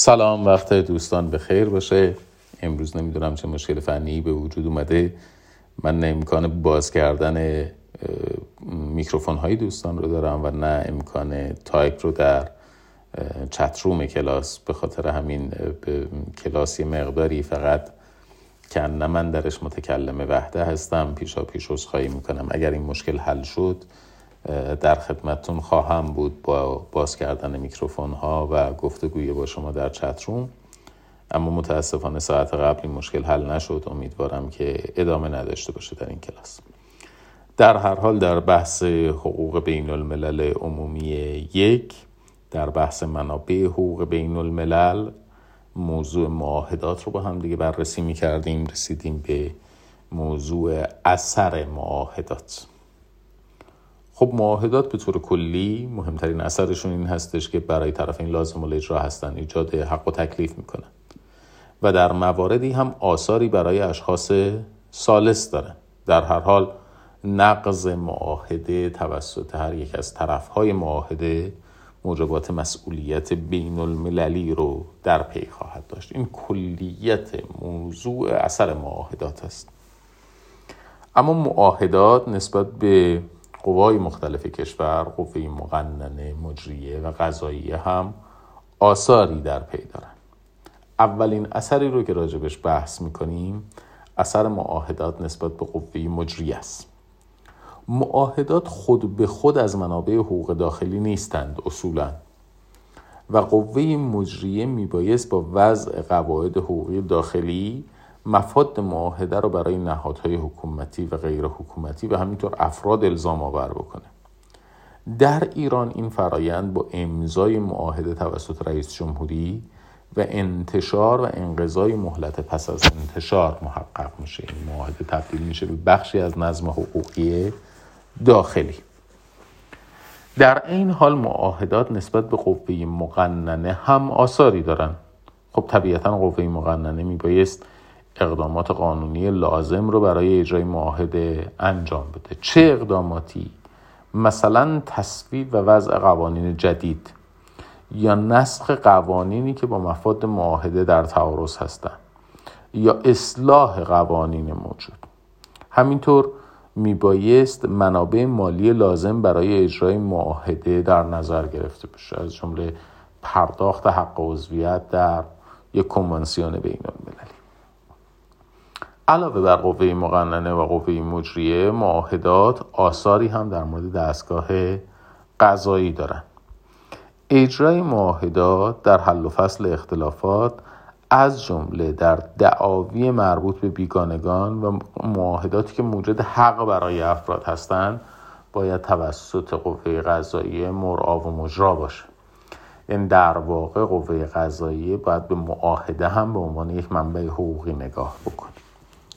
سلام وقت دوستان به خیر باشه. امروز نمی‌دونم چه مشکل فنی به وجود اومده. من نه امکان باز کردن میکروفون های دوستان رو دارم و نه امکان تایپ رو در چتروم کلاس. به خاطر همین کلاس یه مقداری فقط که نه من درش متکلم وحده هستم. پیشا پیش عذرخواهی می‌کنم. اگر این مشکل حل شد در خدمتتون خواهم بود با باز کردن میکروفون ها و گفتگوی با شما در چتروم اما متاسفانه ساعت قبل این مشکل حل نشد. امیدوارم که ادامه نداشته باشه در این کلاس. در هر حال در بحث حقوق بین الملل عمومی یک در بحث منابع حقوق بین الملل موضوع معاهدات رو با هم دیگه بررسی می کردیم رسیدیم به موضوع اثر معاهدات. خب معاهدات به طور کلی مهمترین اثرشون این هستش که برای طرفین لازم الاجرا هستن ایجاد حق و تکلیف می‌کنن. و در مواردی هم آثاری برای اشخاص سالس دارن. در هر حال نقض معاهده توسط هر یک از طرفهای معاهده موجبات مسئولیت بین المللی رو در پی خواهد داشت. این کلیت موضوع اثر معاهدات است. اما معاهدات نسبت به قوای مختلف کشور قوه مقننه مجریه و قضاییه هم آثاری در پی دارن. اولین اثری رو که راجبش بحث می‌کنیم اثر معاهدات نسبت به قوه مجریه است. معاهدات خود به خود از منابع حقوق داخلی نیستند اصولا. و قوه مجریه میبایست با وضع قواعد حقوقی داخلی مفاد معاهده رو برای نهادهای حکومتی و غیر حکومتی و همینطور افراد الزام آور بکنه. در ایران این فرایند با امضای معاهده توسط رئیس جمهوری و انتشار و انقضای مهلت پس از انتشار محقق میشه. این معاهده تبدیل میشه به بخشی از نظم حقوقی داخلی. در این حال معاهدات نسبت به قوه مقننه هم آثاری دارن. خب طبیعتا قوه مقننه میبایست اقدامات قانونی لازم رو برای اجرای معاهده انجام بده. چه اقداماتی؟ مثلا تصویب و وضع قوانین جدید یا نسخ قوانینی که با مفاد معاهده در تعارض هستند یا اصلاح قوانین موجود. همینطور میبایست منابع مالی لازم برای اجرای معاهده در نظر گرفته بشه. از جمله پرداخت حق عضویت در یک کنوانسیون بین المللی علاوه بر قوه مقننه و قوه مجریه معاهدات آثاری هم در مورد دستگاه قضایی دارند اجرای معاهدات در حل و فصل اختلافات از جمله در دعاوی مربوط به بیگانگان و معاهداتی که موجد حق برای افراد هستند باید توسط قوه قضایی مرعا و مجرا باشه. این یعنی در واقع قوه قضایی باید به معاهده هم به عنوان یک منبع حقوقی نگاه بکنه.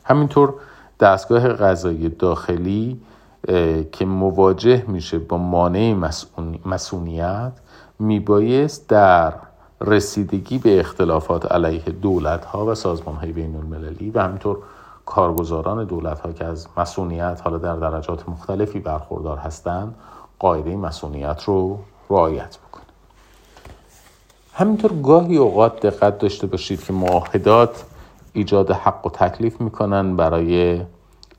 همینطور دستگاه قضایی داخلی که مواجه میشه با مانع مسئولیت میبایست در رسیدگی به اختلافات علیه دولت ها و سازمان های بین المللی و همینطور کارگزاران دولت ها که از مسئولیت حالا در درجات مختلفی برخوردار هستند قاعده مسئولیت رو رعایت بکنه. همینطور گاهی اوقات دقت داشته باشید که معاهدات ایجاد حق و تکلیف می‌کنن برای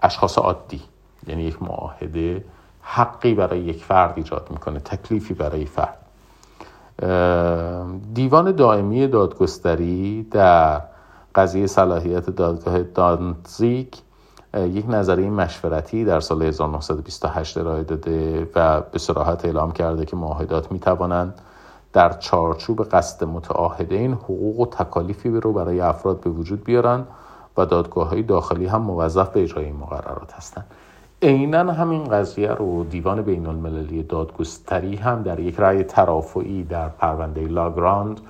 اشخاص عادی. یعنی یک معاهده حقی برای یک فرد ایجاد می‌کنه تکلیفی برای فرد. دیوان دائمی دادگستری در قضیه صلاحیت دادگاه دانزیک یک نظریه مشورتی در سال 1928 ارائه داده و به صراحت اعلام کرده که معاهدات می توانند در چارچوب قصد متعاهده این حقوق و تکالیفی رو برای افراد به وجود بیارن و دادگاه های داخلی هم موظف به اجرای این مقررات هستند عینا همین قضیه رو دیوان بین المللی دادگستری هم در یک رأی ترافعی در پرونده لاگراند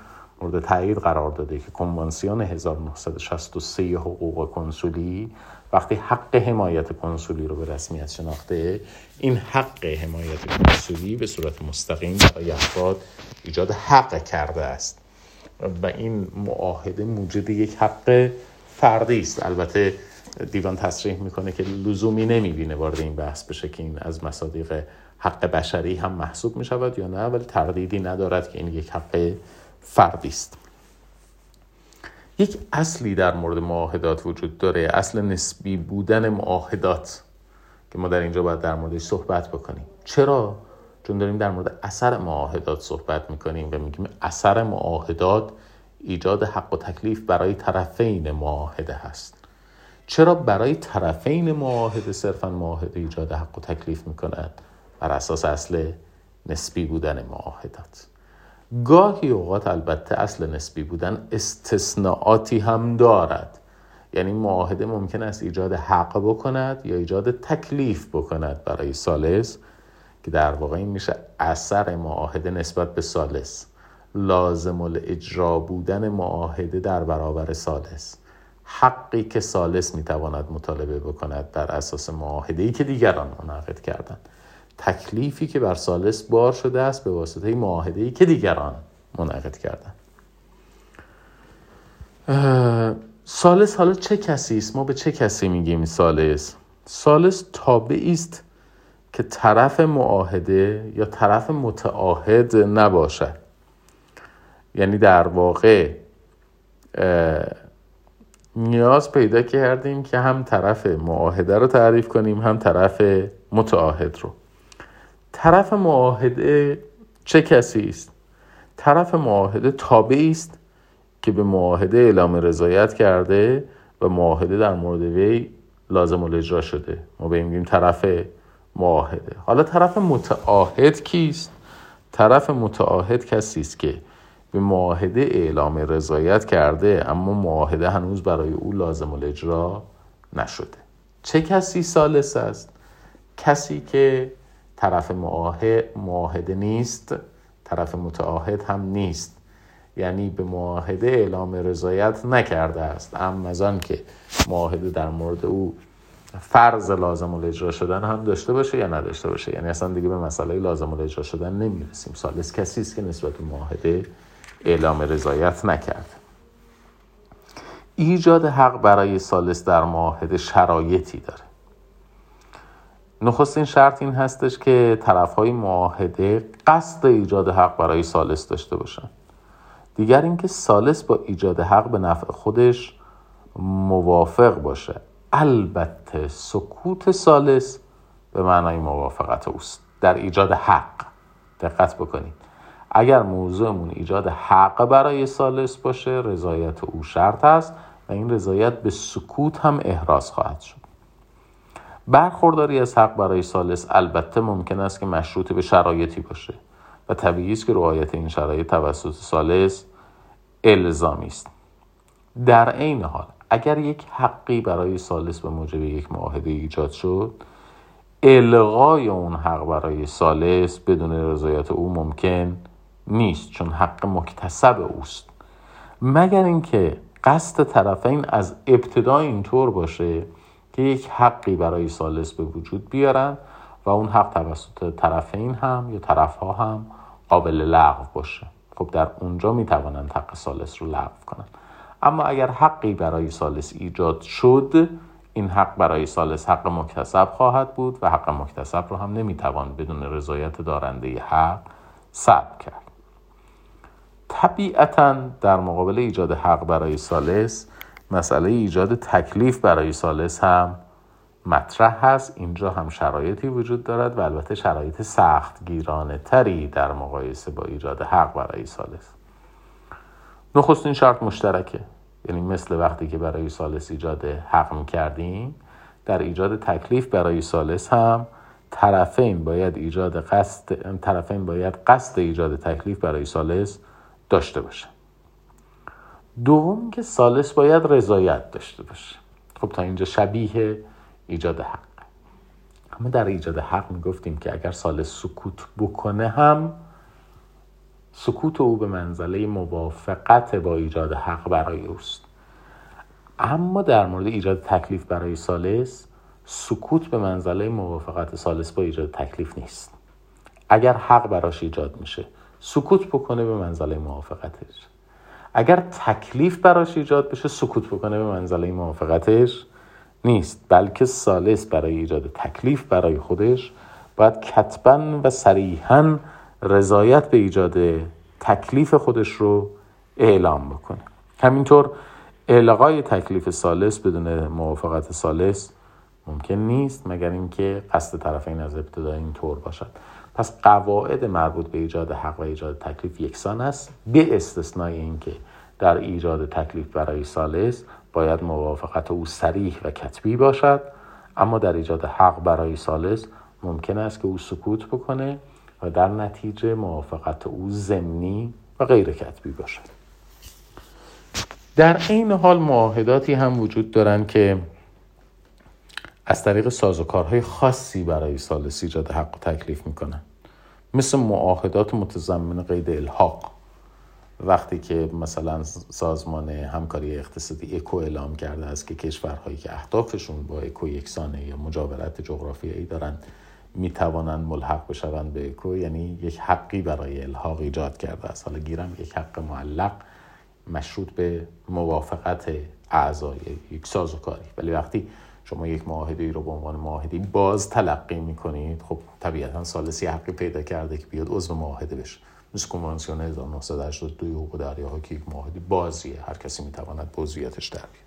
مورد تایید قرار داده که کنوانسیون 1963 حقوق کنسولی وقتی حق حمایت کنسولی رو به رسمیت شناخته این حق حمایت کنسولی به صورت مستقیم برای افراد ایجاد حق کرده است. و این معاهده موجود یک حق فردی است. البته دیوان تصریح می‌کنه که لزومی نمی‌بینه وارد این بحث بشه که این از مصادیق حق بشری هم محسوب می‌شود یا نه ولی تردیدی ندارد که این یک حق فردی است. یک اصلی در مورد معاهدات وجود داره اصل نسبی بودن معاهدات که ما در اینجا باید در موردش صحبت بکنیم. چرا؟ چون داریم در مورد اثر معاهدات صحبت می‌کنیم و میگیم اثر معاهدات ایجاد حق و تکلیف برای طرفین معاهده هست. چرا برای طرفین معاهده صرفا معاهده ایجاد حق و تکلیف می‌کند؟ بر اساس اصل نسبی بودن معاهدات. گاهی اوقات البته اصل نسبی بودن استثناعاتی هم دارد. یعنی معاهده ممکن است ایجاد حق بکند یا ایجاد تکلیف بکند برای سالس که در واقع این میشه اثر معاهده نسبت به سالس. لازم الاجرا بودن معاهده در برابر سالس. حقی که سالس می‌تواند مطالبه بکند بر اساس معاهده ای که دیگران منعقد کردند. تکلیفی که بر سالس بار شده است به واسطه معاهده ای که دیگران منعقد کردند. سالس حالا چه کسی است؟ ما به چه کسی میگیم سالس سالس تابعی است که طرف معاهده یا طرف متعاهد نباشد. یعنی در واقع نیاز پیدا کردیم که هم طرف معاهده رو تعریف کنیم هم طرف متعاهد رو. طرف معاهده چه کسی است؟ طرف معاهده تابعی است که به معاهده اعلام رضایت کرده و معاهده در مورد وی لازم الاجرا شده. ما به میگیم طرف معاهده. حالا طرف متعاهد کیست؟ طرف متعاهد کسی است که به معاهده اعلام رضایت کرده اما معاهده هنوز برای او لازم الاجرا نشده. چه کسی سالس است؟ کسی که طرف معاهده نیست طرف متعاهد هم نیست. یعنی به معاهده اعلام رضایت نکرده است. اما از آن که معاهده در مورد او فرض لازم الاجرا شدن هم داشته باشه یا نداشته باشه. یعنی اصلا دیگه به مسئله لازم الاجرا شدن نمی‌رسیم. سالس کسی است که نسبت به معاهده اعلام رضایت نکرد ایجاد حق برای سالس در معاهده شرایطی داره. نخستین شرط این هستش که طرف های معاهده قصد ایجاد حق برای سالس داشته باشن. دیگر اینکه سالس با ایجاد حق به نفع خودش موافق باشه. البته سکوت سالس به معنای موافقت اوست. در ایجاد حق. دقت بکنید. اگر موضوعمون ایجاد حق برای سالس باشه رضایت او شرط است و این رضایت به سکوت هم احراز خواهد شد. برخورداری از حق برای سالس البته ممکن است که مشروط به شرایطی باشه و طبیعی است که رعایت این شرایط توسط سالس الزامی است. در عین حال اگر یک حقی برای سالس به موجب یک معاهده ایجاد شد الغای اون حق برای سالس بدون رضایت او ممکن نیست چون حق مکتسب اوست. مگر اینکه قصد طرفین از ابتدا اینطور باشه که یک حقی برای سالس به وجود بیارن و اون حق توسط طرفین هم یا طرفها هم قابل لغو باشه. خب در اونجا می‌توانند حق سالس رو لغو کنن. اما اگر حقی برای سالس ایجاد شد این حق برای سالس حق مکتسب خواهد بود و حق مکتسب رو هم نمی‌توان بدون رضایت دارنده حق ثبت کرد. طبیعتا در مقابل ایجاد حق برای سالس مسئله ایجاد تکلیف برای سالس هم مطرح هست. اینجا هم شرایطی وجود دارد و البته شرایط سخت گیرانه تری در مقایسه با ایجاد حق برای سالس. نخستین شرط مشترکه. یعنی مثل وقتی که برای سالس ایجاد حق کردیم در ایجاد تکلیف برای سالس هم طرفین باید ایجاد قصد طرفین باید قصد ایجاد تکلیف برای سالس داشته باشه دوم که سالس باید رضایت داشته باشه. خب تا اینجا شبیه ایجاد حق. اما در ایجاد حق می‌گفتیم که اگر سالس سکوت بکنه هم سکوت او به منزله موافقت با ایجاد حق برای اوست. اما در مورد ایجاد تکلیف برای سالس سکوت به منزله موافقت سالس با ایجاد تکلیف نیست. اگر حق براش ایجاد میشه سکوت بکنه به منزله موافقتش. اگر تکلیف براش ایجاد بشه سکوت بکنه به منزله موافقتش نیست بلکه سالس برای ایجاد تکلیف برای خودش. باید کتبا و صریحا رضایت به ایجاد تکلیف خودش رو اعلام بکنه. همینطور الغای تکلیف سالس بدون موافقت سالس ممکن نیست مگر اینکه قصد طرفین از ابتدا این طور باشد. پس قواعد مربوط به ایجاد حق و ایجاد تکلیف یکسان است. به استثنای اینکه در ایجاد تکلیف برای سالس باید موافقت او سریح و کتبی باشد اما در ایجاد حق برای سالس ممکن است که او سکوت بکنه و در نتیجه موافقت او زمینی و غیر کتبی باشد. در این حال معاهداتی هم وجود دارند که از طریق سازوکارهای خاصی برای سالس ایجاد حق و تکلیف می‌کنن مثل معاهدات متضمن قید الحاق. وقتی که مثلا سازمان همکاری اقتصادی اکو اعلام کرده است که کشورهایی که اهدافشون با اکو یکسانه یا مجاورت جغرافیایی دارن می‌توانند ملحق بشوند به اکو یعنی یک حقی برای الحاق ایجاد کرده است. حالا گیرم یک حق معلق مشروط به موافقت اعضای یک سازوکاری ولی وقتی شما یک معاهده ای رو به عنوان معاهده باز تلقی می‌کنید. خب طبیعتا سالسی حقی پیدا کرده که بیاد عضو معاهده بشه. مثل کنوانسیون 1982 حقوق دریاها که یک معاهده بازیه. هر کسی می‌تواند به در بیاد.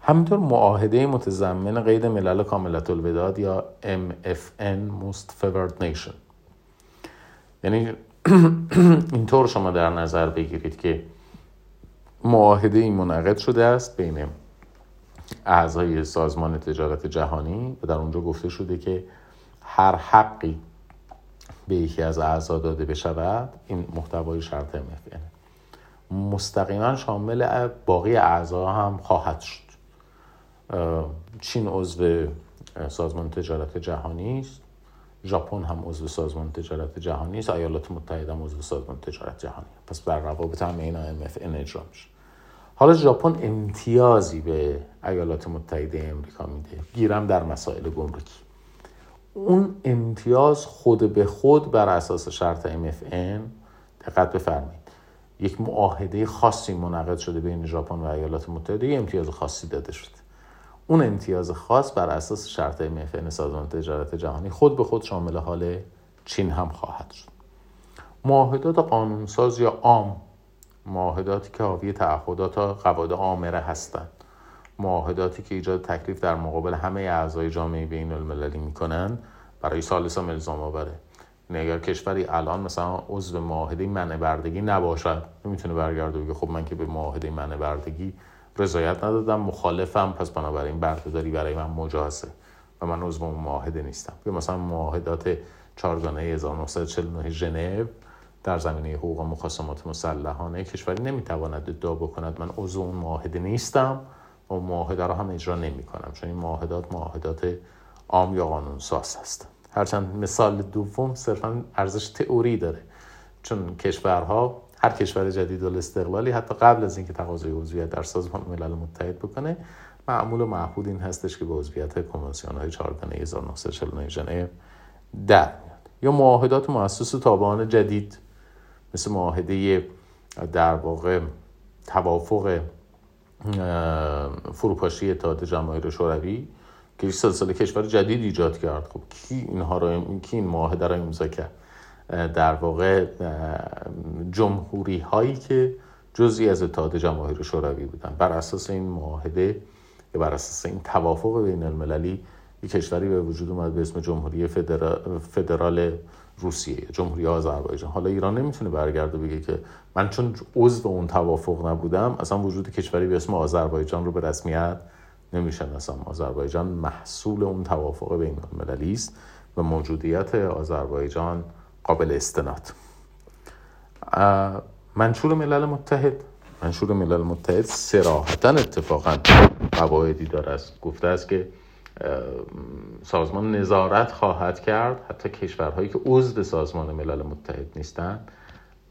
همینطور معاهده متضمن قید ملل کاملت الوداد یا MFN Most Favored Nation. یعنی اینطور شما در نظر بگیرید که معاهده این منعقد شده است بین اعضای سازمان تجارت جهانی و در اونجا گفته شده که هر حقی به یکی از اعضا داده بشود این محتوای شرط MFN مستقیما شامل باقی اعضا هم خواهد شد. چین عضو سازمان تجارت جهانی است. ژاپن هم عضو سازمان تجارت جهانی است. ایالات متحده هم عضو سازمان تجارت جهانی پس بر روابط هم اینا MFN اجرا میشه. حالا ژاپن امتیازی به ایالات متحده امریکا میده. گیرم در مسائل گمرکی. اون امتیاز خود به خود بر اساس شرط MFN دقت بفرمایید. یک معاهده خاصی منعقد شده بین ژاپن و ایالات متحده امتیاز خاصی داده شده. اون امتیاز خاص بر اساس شرط MFN سازمان تجارت جهانی خود به خود شامل حال چین هم خواهد شد. معاهدات قانونساز یا عام معاهداتی که حاوی تعهدات و قواعد عامره هستند. معاهداتی که ایجاد تکلیف در مقابل همه اعضای جامعه بین المللی می‌کنن برای سالس هم الزام آوره. یعنی اگر کشوری الان مثلا عضو معاهده منع بردگی نباشد نمی‌تونه برگرده بگه خب من که به معاهده منع بردگی رضایت ندادم مخالفم پس بنابراین بردهداری برای من مجازه و من عضو معاهده نیستم. یا مثلا معاهدات چارگانه 1949 ژنو در زمینه حقوق مخاصمات مسلحانه. کشوری نمی‌تواند ادعا بکند من عضو اون معاهده نیستم و معاهده رو هم اجرا نمی کنم چون این معاهدات معاهدات عام یا قانون ساز هست. هرچند مثال دوم صرفا ارزش تئوری داره چون کشورها هر کشور جدید و استقلالی حتی قبل از اینکه تقاضای عضویت در سازمان ملل متحد بکنه معمول و معهود این هستش که به عضویت کنوانسیون های چهارگانه 1949 ژنو در میاد. یا معاهدات مؤسس تابعان جدید مثل معاهده در واقع توافق فروپاشی اتحاد جماهیر شوروی که یک سلسله کشور جدید ایجاد کرد. خب کی اینها رو کی این معاهده را امضا کرد؟ در واقع جمهوری هایی که جزئی از اتحاد جماهیر شوروی بودن. بر اساس این معاهده یا بر اساس این توافق بین المللی یک کشوری به وجود اومد به اسم جمهوری فدرال روسیه جمهوری آذربایجان. حالا ایران نمی‌تونه برگرده بگه که من چون عضو اون توافق نبودم اصلا وجود کشوری به اسم آذربایجان رو به رسمیت نمی‌شناسم آذربایجان محصول اون توافق بین المللی است و موجودیت آذربایجان قابل استناد. منشور ملل متحد. منشور ملل متحد سراحتا اتفاقا قواعدی داره است. گفته است که سازمان نظارت خواهد کرد. حتی کشورهایی که عضو سازمان ملل متحد نیستند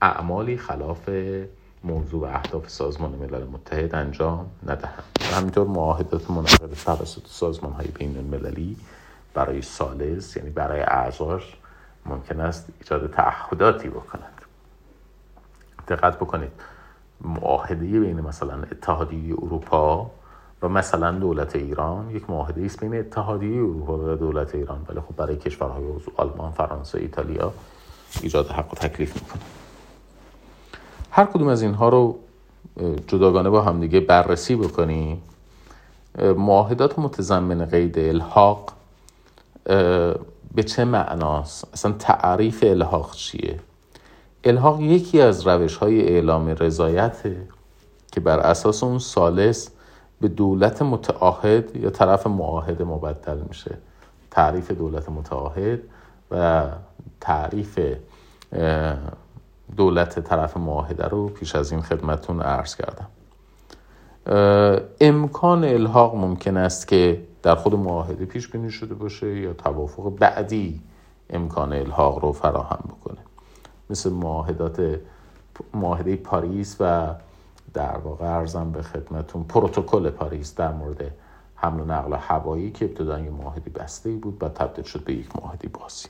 اعمالی خلاف موضوع و اهداف سازمان ملل متحد انجام ندهند. و همینطور معاهدات منعقد توسط سازمان های بین المللی برای سالس یعنی برای اعضاش ممکن است ایجاد تعهداتی بکنند. دقت بکنید معاهده بین مثلا اتحادیه اروپا و مثلا دولت ایران یک معاهده است. بین اتحادیه اروپا و دولت ایران. ولی خب برای کشورهای عضو آلمان فرانسه ایتالیا ایجاد حق و تکلیف می‌کنه. هر کدوم از اینها رو جداگانه با همدیگه بررسی بکنیم. معاهدات متضمن قید الحاق به چه معناست؟ اصلا تعریف الحاق چیه؟ الحاق یکی از روش های اعلام رضایته که بر اساس اون سالس به دولت متعاهد یا طرف معاهده مبدل میشه. تعریف دولت متعاهد و تعریف دولت طرف معاهده رو پیش از این خدمتون عرض کردم. امکان الحاق ممکن است که در خود معاهده پیش بینی شده باشه یا توافق بعدی امکان الحاق رو فراهم بکنه. مثل معاهدات معاهده پاریس و در واقع ارزم به خدمتون پروتکل پاریس در مورد حمل و نقل هوایی که ابتدا یه معاهده بسته بود و تبدیل شد به یک معاهده بازی.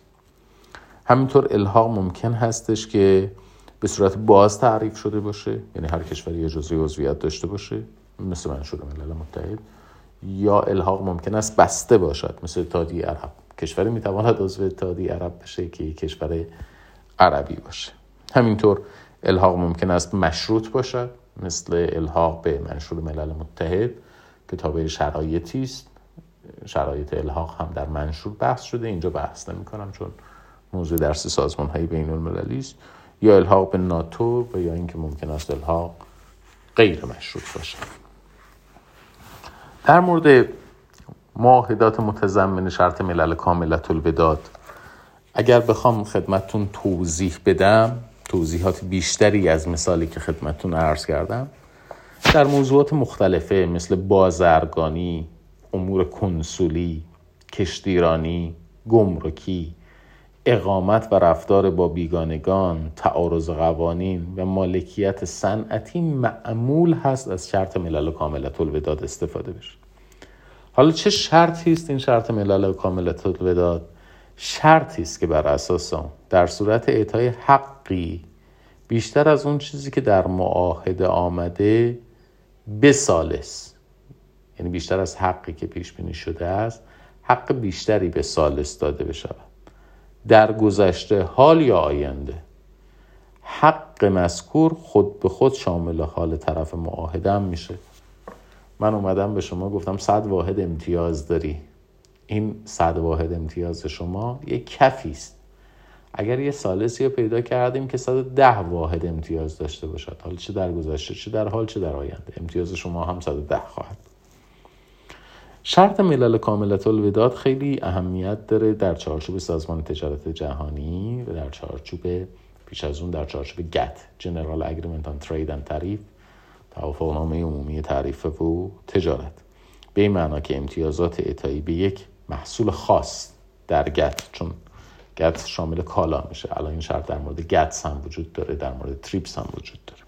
همینطور الحاق ممکن هستش که به صورت باز تعریف شده باشه یعنی هر کشوری اجازه عضویت داشته باشه مثل منشور ملل متحد یا الحاق ممکن است بسته باشد مثل اتحادیه عرب. کشوری می‌تواند عضو اتحادیه عرب بشه که کشور عربی باشه. همینطور الحاق ممکن است مشروط باشد. مثل الحاق به منشور ملل متحد که تابع شرایطی است. شرایط الحاق هم در منشور بحث شده اینجا بحث نمی کنم چون موضوع درس سازمان های بین المللی است. یا الحاق به ناتو و یا اینکه ممکن است الحاق غیر مشروط باشه. در مورد معاهدات متضمن شرط ملل کاملت الوداد اگر بخوام خدمتتون توضیح بدم توضیحات بیشتری از مثالی که خدمتتون عرض کردم در موضوعات مختلفه مثل بازرگانی امور کنسولی کشتیرانی گمرکی اقامت و رفتار با بیگانگان تعارض قوانین و مالکیت صنعتی معمول هست از شرط ملل کاملت الوداد استفاده بشه. حالا چه شرطی است این شرط ملل کاملت الوداد شرطی است که بر اساس در صورت اعطای حقی بیشتر از اون چیزی که در معاهده آمده بسالس یعنی بیشتر از حقی که پیش بینی شده است حق بیشتری به سالس داده بشود. در گذشته حال یا آینده؟ حق مذکور خود به خود شامل حال طرف معاهده هم میشه. من اومدم به شما گفتم صد واحد امتیاز داری. این صد واحد امتیاز شما یک کفی است. اگر یه سالسی رو پیدا کردیم که ده واحد امتیاز داشته باشد حالا چه در گذشته چه در حال چه در آینده امتیاز شما هم ده خواهد. شرط ملل کاملت الوداد خیلی اهمیت داره در چارچوب سازمان تجارت جهانی و در چارچوب پیش از اون در چارچوب گت جنرال اگریمنت آن ترید اند تعریف توافقنامه عمومی تعریف و تجارت. به این معنا که امتیازات اعطایی به یک محصول خاص در گت چون گت شامل کالا میشه. الان این شرط در مورد گتس هم وجود داره در مورد تریپس هم وجود داره.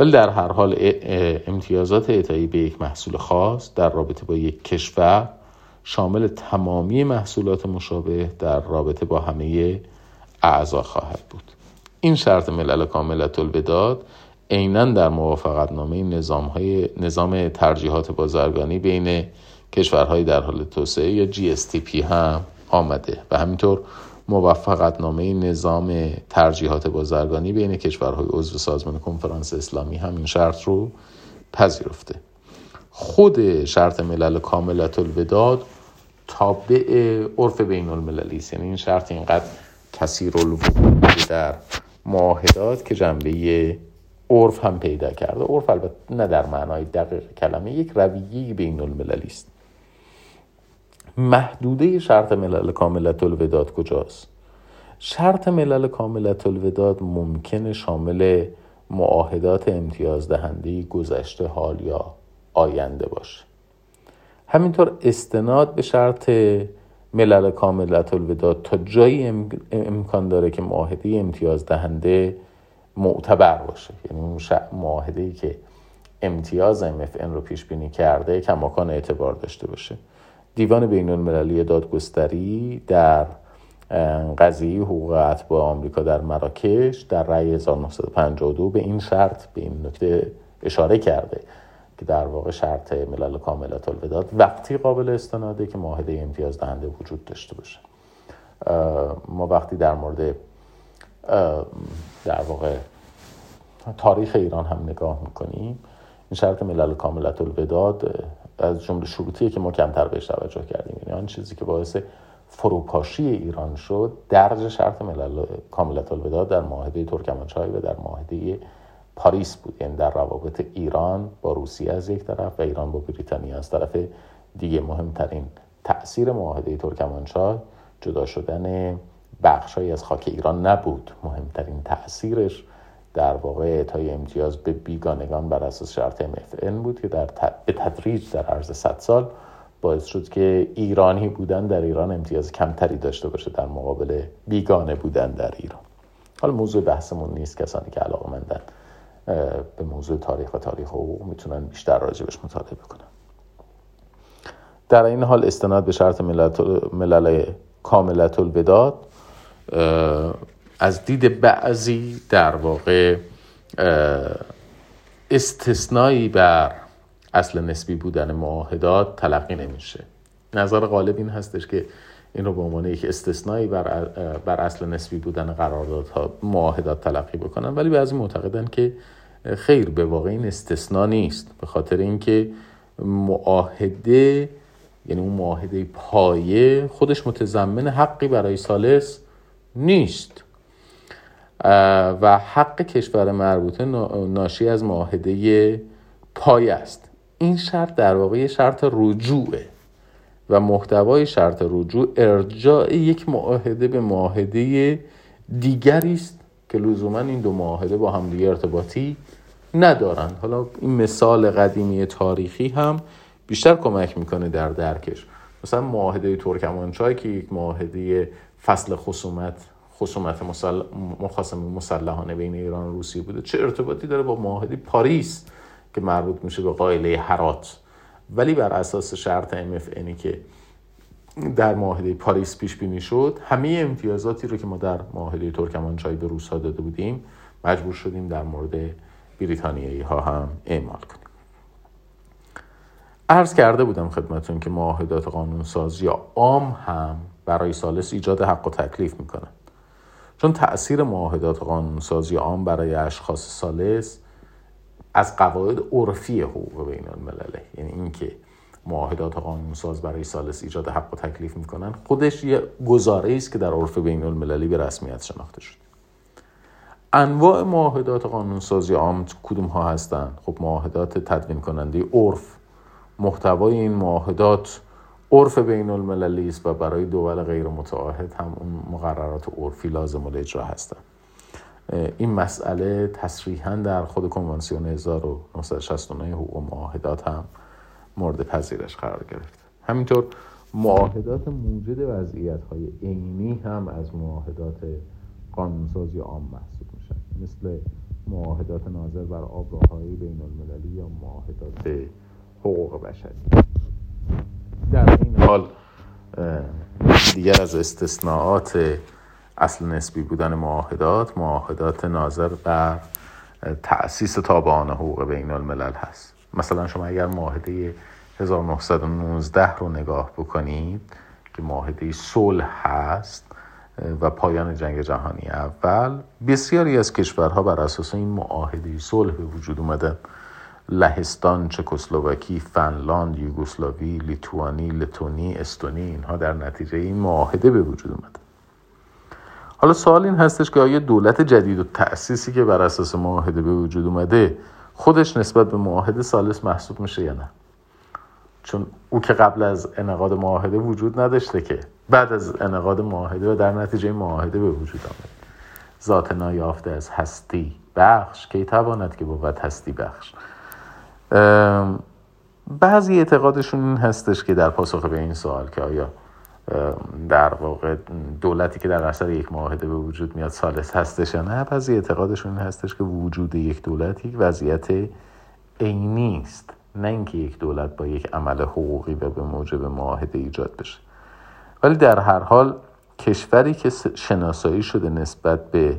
ولی در هر حال امتیازات اعطایی به یک محصول خاص در رابطه با یک کشور شامل تمامی محصولات مشابه در رابطه با همه اعضا خواهد بود. این شرط ملل کاملت الوداد عینا در موافقت نامه نظام, های نظام ترجیحات بازرگانی بین کشورهای در حال توسعه یا GSTP هم آمده و همینطور موفقت نامه نظام ترجیحات بازرگانی بین کشورهای عضو سازمان کنفرانس اسلامی همین شرط رو پذیرفته. خود شرط ملل کاملت الوداد تابع عرف بین المللی است. یعنی این شرط اینقدر کثیر در معاهدات که جنبه عرف هم پیدا کرده. عرف البته نه در معنای دقیق کلمه یک رویه بین المللی است. محدوده شرط ملل کاملت الوداد کجاست؟ شرط ملل کاملت الوداد ممکن شامل معاهدات امتیاز دهنده گذشته حال یا آینده باشه. همینطور استناد به شرط ملل کاملت الوداد تا جایی امکان داره که معاهده امتیاز دهنده معتبر باشه. یعنی اون معاهده ای که امتیاز MFN رو پیش بینی کرده کماکان اعتبار داشته باشه. دیوان بین المللی دادگستری در قضیه حقوق اتباع آمریکا در مراکش در رأی 1952 به این شرط به این نکته اشاره کرده که در واقع شرط ملل کاملت الوداد وقتی قابل استناده که معاهده امتیاز دهنده وجود داشته باشه. ما وقتی در مورد در واقع تاریخ ایران هم نگاه می‌کنیم این شرط ملل کاملت الوداد از جمله شروطیه که ما کمتر بهش توجه کردیم. یعنی آن چیزی که باعث فروپاشی ایران شد درج شرط ملل کاملت الوداد در معاهده ترکمانچای و در معاهده پاریس بود. یعنی در روابط ایران با روسیه از یک طرف و ایران با بریتانیا از طرف دیگه مهمترین تاثیر معاهده ترکمانچای جدا شدن بخشهایی از خاک ایران نبود. مهمترین تاثیرش در واقع اعطای امتیاز به بیگانگان بر اساس شرط MFN بود که در به تدریج در عرض 100 سال باعث شد که ایرانی بودن در ایران امتیاز کمتری داشته باشه در مقابل بیگانه بودن در ایران. حالا موضوع بحثمون نیست کسانی که علاقه مندن به موضوع تاریخ و تاریخ حقوق می‌تونن بیشتر راجبش مطالعه بکنن. در این حال استناد به شرط ملل کاملت الوداد از دید بعضی در واقع استثنایی بر اصل نسبی بودن معاهدات تلقی نمیشه. نظر غالب این هستش که این رو به عنوان یک استثنایی بر, بر اصل نسبی بودن قراردادها معاهدات تلقی بکنن ولی بعضی معتقدن که خیر به واقع این استثنا نیست. به خاطر اینکه معاهده یعنی اون معاهده پایه خودش متضمن حقی برای سالس نیست. و حق کشور مربوطه ناشی از معاهده پایه است. این شرط در واقع شرط رجوعه و محتوای شرط رجوع ارجاع یک معاهده به معاهده دیگری است که لزوما این دو معاهده با هم دیگه ارتباطی ندارند حالا این مثال قدیمی تاریخی هم بیشتر کمک می‌کنه در درکش. مثلا معاهده ترکمانچای که یک معاهده فصل خصومت خصومت مسل... مخاصم مسلحانه بین ایران و روسیه بوده. چه ارتباطی داره با معاهده پاریس که مربوط میشه به قائله هرات ولی بر اساس شرط MFN که در معاهده پاریس پیش بینی شد همه امتیازاتی رو که ما در معاهده ترکمانچای به روسا داده بودیم مجبور شدیم در مورد بریتانیایی ها هم اعمال کنیم. عرض کرده بودم خدمتون که معاهدات قانونساز یا عام هم برای سالس ایجاد حق و تکلیف می‌کنن. چون تأثیر معاهدات قانونسازی عام برای اشخاص سالس از قواعد عرفی حقوق بین الملله. یعنی اینکه معاهدات قانونساز برای سالس ایجاد حق و تکلیف می‌کنن خودش یه گزاره است که در عرف بین المللی به رسمیت شناخته شد انواع معاهدات قانونسازی عام کدوم ها هستند خب معاهدات تدوین کننده عرف. محتوای این معاهدات عرف بین المللی است و برای دول غیر متعاهد هم اون مقررات عرفی لازم الاجرا هستند. این مسئله تصریحا در خود کنوانسیون 1969 حقوق معاهدات هم مورد پذیرش قرار گرفت. همینطور معاهدات موجد وضعیت های عینی هم از معاهدات قانونسازی عام محسوب میشن. مثل معاهدات ناظر بر آبراهای بین المللی یا معاهدات حقوق بشری. در این حال دیگر از استثناءات اصل نسبی بودن معاهدات معاهدات ناظر بر تأسیس تابعان حقوق بین الملل هست. مثلا شما اگر معاهده 1919 رو نگاه بکنید که معاهده صلح هست و پایان جنگ جهانی اول بسیاری از کشورها بر اساس این معاهده صلح به وجود اومدن لهستان، چکسلواکی، فنلاند، یوگسلاوی، لیتوانی، لتونی، استونی اینها در نتیجه این معاهده به وجود اومدن حالا سوال این هستش که آیا دولت جدید و تأسیسی که بر اساس معاهده به وجود اومده خودش نسبت به معاهده سالس محسوب میشه یا نه؟ چون او که قبل از انعقاد معاهده وجود نداشته که بعد از انعقاد معاهده و در نتیجه معاهده به وجود آمد ذات نایافته از هستی بخش کی تواند که بود هستی بخش؟ بعضی اعتقادشون این هستش که در پاسخ به این سوال که آیا در واقع دولتی که در اثر یک معاهده به وجود میاد سالس هستش یا نه بعضی اعتقادشون این هستش که وجود یک دولت یک وضعیت عینی است. نه اینکه یک دولت با یک عمل حقوقی و به موجب معاهده ایجاد بشه. ولی در هر حال کشوری که شناسایی شده نسبت به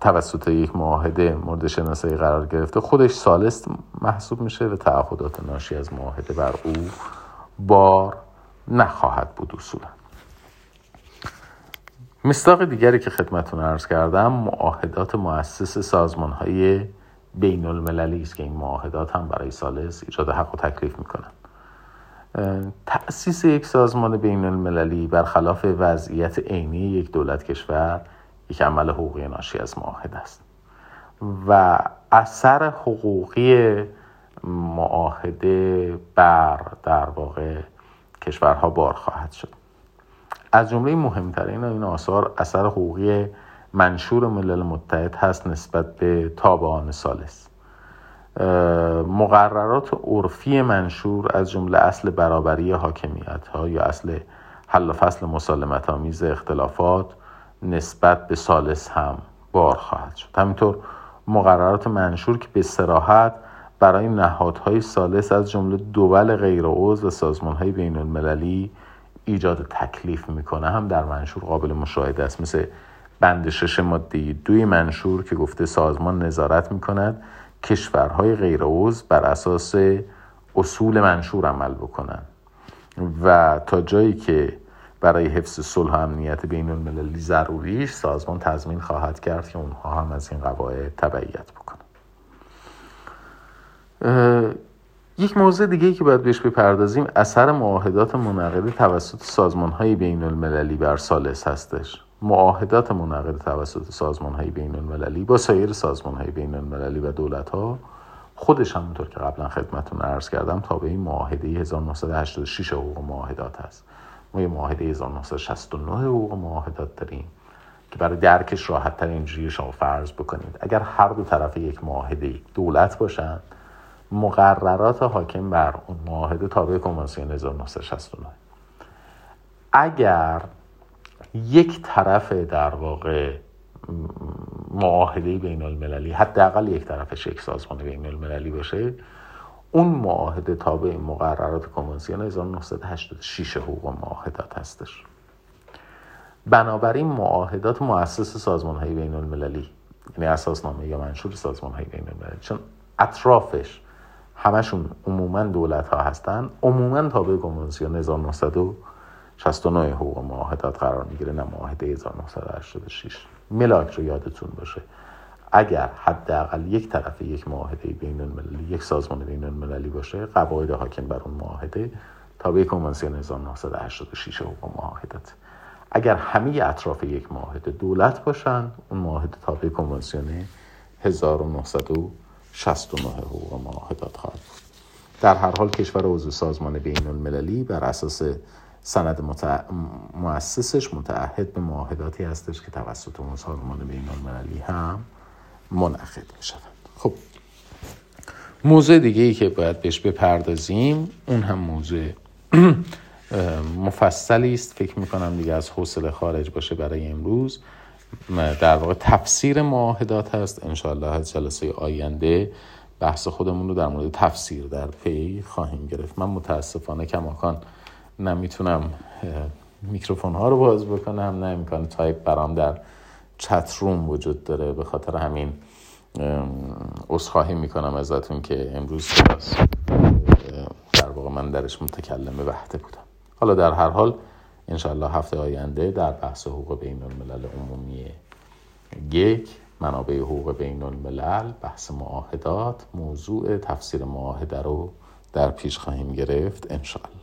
توسط یک معاهده مورد شناسایی قرار گرفته. خودش سالست محسوب میشه و تعهدات ناشی از معاهده بر او بار نخواهد بود اصولا. مستاق دیگری که خدمتون ارز کردم معاهدات مؤسس سازمان های بین المللی است که این معاهدات هم برای سالس ایجاد حق و تکلیف می‌کنن تأسیس یک سازمان بین المللی برخلاف وضعیت عینی یک دولت کشور یک عمل حقوقی ناشی از معاهده است. و اثر حقوقی معاهده بر در واقع کشورها بار خواهد شد. از جمله مهمترین این آثار اثر حقوقی منشور ملل متحد هست نسبت به تابعان سالس مقررات عرفی منشور از جمله اصل برابری حاکمیت ها یا اصل حل و فصل مسالمت آمیز اختلافات نسبت به سالس هم بار خواهد شد. همینطور مقررات منشور که به سراحت برای نهادهای سالس از جمله دول غیر عضو و سازمانهای بین المللی ایجاد تکلیف می‌کنه. هم در منشور قابل مشاهده است. مثل بند شش ماده دوی منشور که گفته سازمان نظارت می‌کند کشورهای غیر عضو بر اساس اصول منشور عمل بکنند. و تا جایی که برای حفظ صلح و امنیت بین المللی ضروریش سازمان تضمین خواهد کرد که اونها هم از این قواعد تبعیت بکنند. یک موضوع دیگه که باید بهش بپردازیم اثر معاهدات منعقده توسط سازمان های بین المللی بر سالس هستش. معاهدات منعقده توسط سازمان های بین المللی با سایر سازمان های بین المللی و دولت ها خودش همونطور که قبلا خدمتون عرض کردم تا به این معاهده 1986 حقوق معاهدات هست. ما یه معاهده 1969 حقوق معاهدات داریم که برای درکش راحت تر اینجوری شما فرض بکنید. اگر هر دو طرف یک معاهده دولت باشند مقررات حاکم بر اون معاهده تابع کنوانسیون 1969 اگر یک طرف در واقع معاهده بین المللی حداقل یک طرفش یک سازمان بین المللی باشه اون معاهده تابع مقررات کنوانسیون 1986 حقوق معاهدات هستش. بنابراین معاهدات مؤسس سازمان های بین المللی یعنی اساسنامه یا منشور سازمان های بین المللی چون اطرافش همشون عموما دولت ها هستن عموما تابع کنوانسیون 1969 حقوق معاهدات قرار می‌گیره نه معاهده 1986 ملاک رو یادتون باشه. اگر حداقل یک طرف یک معاهده بین المللی یک سازمان بین المللی باشه قواعد حاکم بر اون معاهده تابع کنوانسیون 1986 حقوق معاهدات اگر همه اطراف یک معاهده دولت باشن اون معاهده تابع کنوانسیون 1900 69 حقوق معاهدات خواهد بود. در هر حال کشور عضو سازمان بین المللی بر اساس سند متع... مؤسسش متعهد به معاهداتی هستش که توسط اون سازمان بین المللی هم منعقد می شود خب. موضوع دیگه ای که باید بهش بپردازیم اون هم موضوع مفصلی است. فکر می کنم دیگه از حوصله خارج باشه برای امروز. در واقع تفسیر معاهدات هست. انشاءالله از جلسه آینده بحث خودمون رو در مورد تفسیر در پی خواهیم گرفت. من متاسفانه کماکان نمی‌تونم میکروفون ها رو باز بکنم نه امکان تایپ برام در چت روم وجود داره به خاطر همین اصخاهی می‌کنم ازتون که امروز در واقع من درش متکلم وحده بودم. حالا در هر حال انشاءالله هفته آینده در بحث حقوق بین الملل عمومی یک منابع حقوق بین الملل بحث معاهدات موضوع تفسیر معاهده رو در پیش خواهیم گرفت انشاءالله.